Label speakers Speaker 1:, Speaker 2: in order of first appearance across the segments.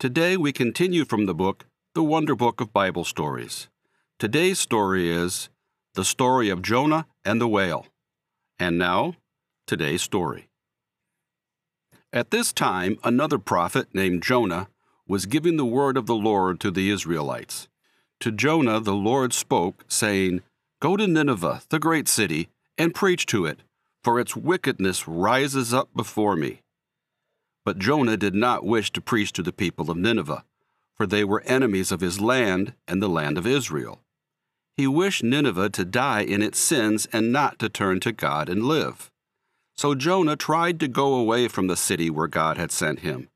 Speaker 1: Today we continue from the book, The Wonder Book of Bible Stories. Today's story is The Story of Jonah and the Whale. And now, today's story. At this time, another prophet named Jonah was giving the word of the Lord to the Israelites. To Jonah the Lord spoke, saying, Go to Nineveh, the great city, and preach to it, for its wickedness rises up before me. But Jonah did not wish to preach to the people of Nineveh, for they were enemies of his land and the land of Israel. He wished Nineveh to die in its sins and not to turn to God and live. So Jonah tried to go away from the city where God had sent him.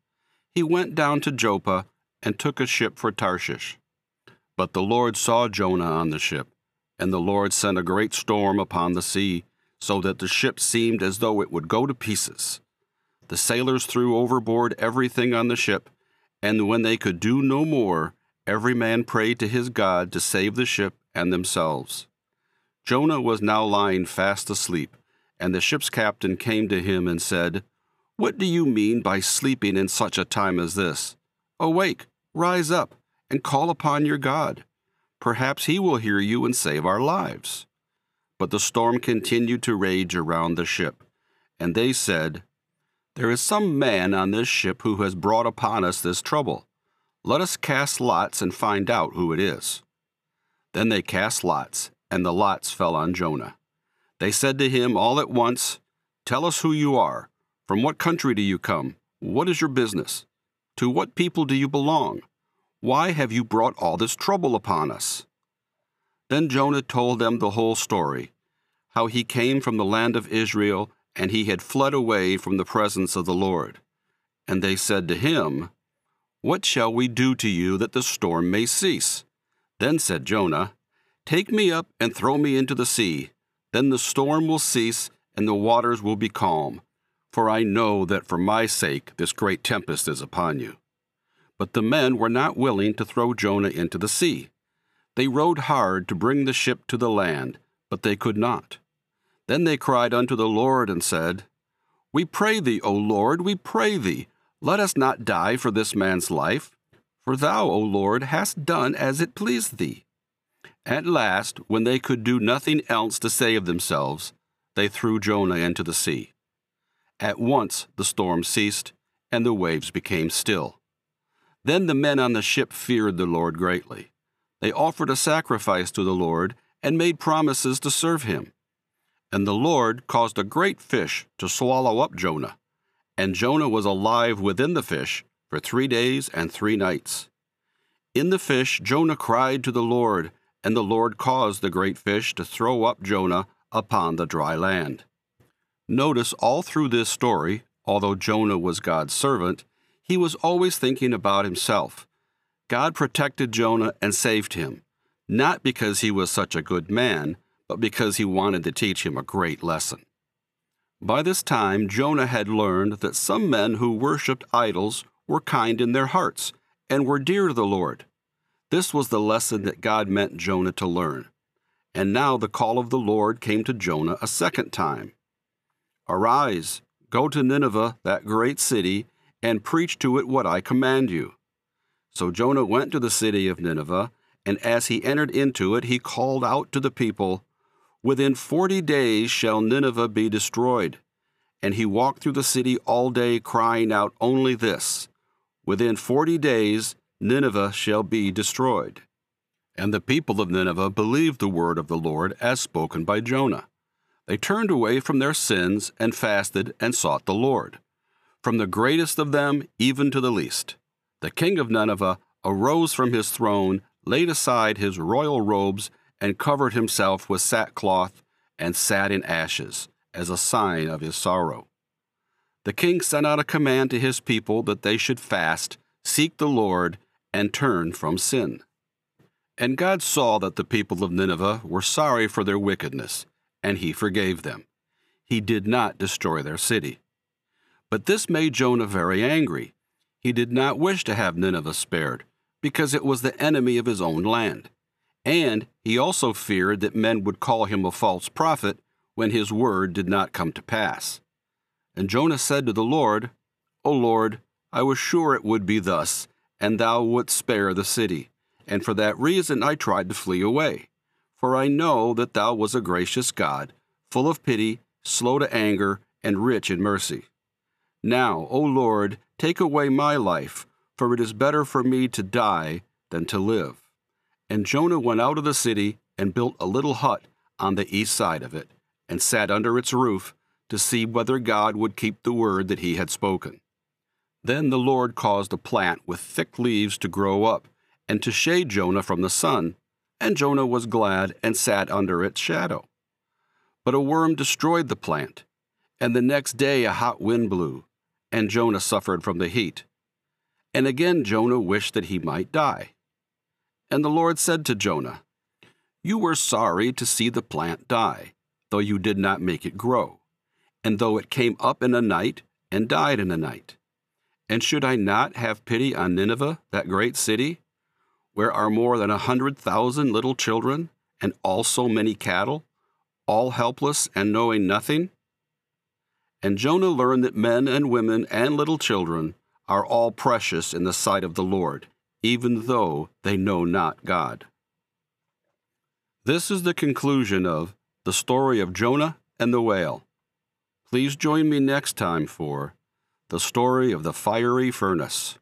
Speaker 1: He went down to Joppa and took a ship for Tarshish. But the Lord saw Jonah on the ship, and the Lord sent a great storm upon the sea, so that the ship seemed as though it would go to pieces. The sailors threw overboard everything on the ship, and when they could do no more, every man prayed to his God to save the ship and themselves. Jonah was now lying fast asleep, and the ship's captain came to him and said, What do you mean by sleeping in such a time as this? Awake, rise up, and call upon your God. Perhaps he will hear you and save our lives. But the storm continued to rage around the ship, and they said, There is some man on this ship who has brought upon us this trouble. Let us cast lots and find out who it is. Then they cast lots, and the lots fell on Jonah. They said to him all at once, Tell us who you are. From what country do you come? What is your business? To what people do you belong? Why have you brought all this trouble upon us? Then Jonah told them the whole story how he came from the land of Israel, and he had fled away from the presence of the Lord. And they said to him, What shall we do to you that the storm may cease? Then said Jonah, Take me up and throw me into the sea. Then the storm will cease, and the waters will be calm. For I know that for my sake this great tempest is upon you. But the men were not willing to throw Jonah into the sea. They rowed hard to bring the ship to the land, but they could not. Then they cried unto the Lord and said, We pray thee, O Lord, we pray thee, let us not die for this man's life, for thou, O Lord, hast done as it pleased thee. At last, when they could do nothing else to save themselves, they threw Jonah into the sea. At once the storm ceased, and the waves became still. Then the men on the ship feared the Lord greatly. They offered a sacrifice to the Lord and made promises to serve him. And the Lord caused a great fish to swallow up Jonah. And Jonah was alive within the fish for three days and three nights. In the fish, Jonah cried to the Lord, and the Lord caused the great fish to throw up Jonah upon the dry land. Notice all through this story, although Jonah was God's servant, he was always thinking about himself. God protected Jonah and saved him, not because he was such a good man, but because he wanted to teach him a great lesson. By this time, Jonah had learned that some men who worshipped idols were kind in their hearts and were dear to the Lord. This was the lesson that God meant Jonah to learn. And now the call of the Lord came to Jonah a second time Arise, go to Nineveh, that great city, and preach to it what I command you. So Jonah went to the city of Nineveh, and as he entered into it, he called out to the people, Within forty days shall Nineveh be destroyed. And he walked through the city all day, crying out only this Within forty days Nineveh shall be destroyed. And the people of Nineveh believed the word of the Lord as spoken by Jonah. They turned away from their sins and fasted and sought the Lord from the greatest of them even to the least. The king of Nineveh arose from his throne, laid aside his royal robes, and covered himself with sackcloth, and sat in ashes, as a sign of his sorrow. The king sent out a command to his people that they should fast, seek the Lord, and turn from sin. And God saw that the people of Nineveh were sorry for their wickedness, and he forgave them. He did not destroy their city. But this made Jonah very angry. He did not wish to have Nineveh spared, because it was the enemy of his own land. And he also feared that men would call him a false prophet when his word did not come to pass. And Jonah said to the Lord, O Lord, I was sure it would be thus, and thou wouldst spare the city, and for that reason I tried to flee away. For I know that thou was a gracious God, full of pity, slow to anger, and rich in mercy. Now, O Lord, take away my life, for it is better for me to die than to live. And Jonah went out of the city and built a little hut on the east side of it, and sat under its roof to see whether God would keep the word that he had spoken. Then the Lord caused a plant with thick leaves to grow up, and to shade Jonah from the sun, and Jonah was glad and sat under its shadow. But a worm destroyed the plant, and the next day a hot wind blew, and Jonah suffered from the heat. And again Jonah wished that he might die. And the Lord said to Jonah, You were sorry to see the plant die, though you did not make it grow, and though it came up in a night and died in a night. And should I not have pity on Nineveh, that great city, where are more than a hundred thousand little children, and also many cattle, all helpless and knowing nothing? And Jonah learned that men and women and little children are all precious in the sight of the Lord, even though they know not God. This is the conclusion of the story of Jonah and the whale. Please join me next time for the story of the fiery furnace.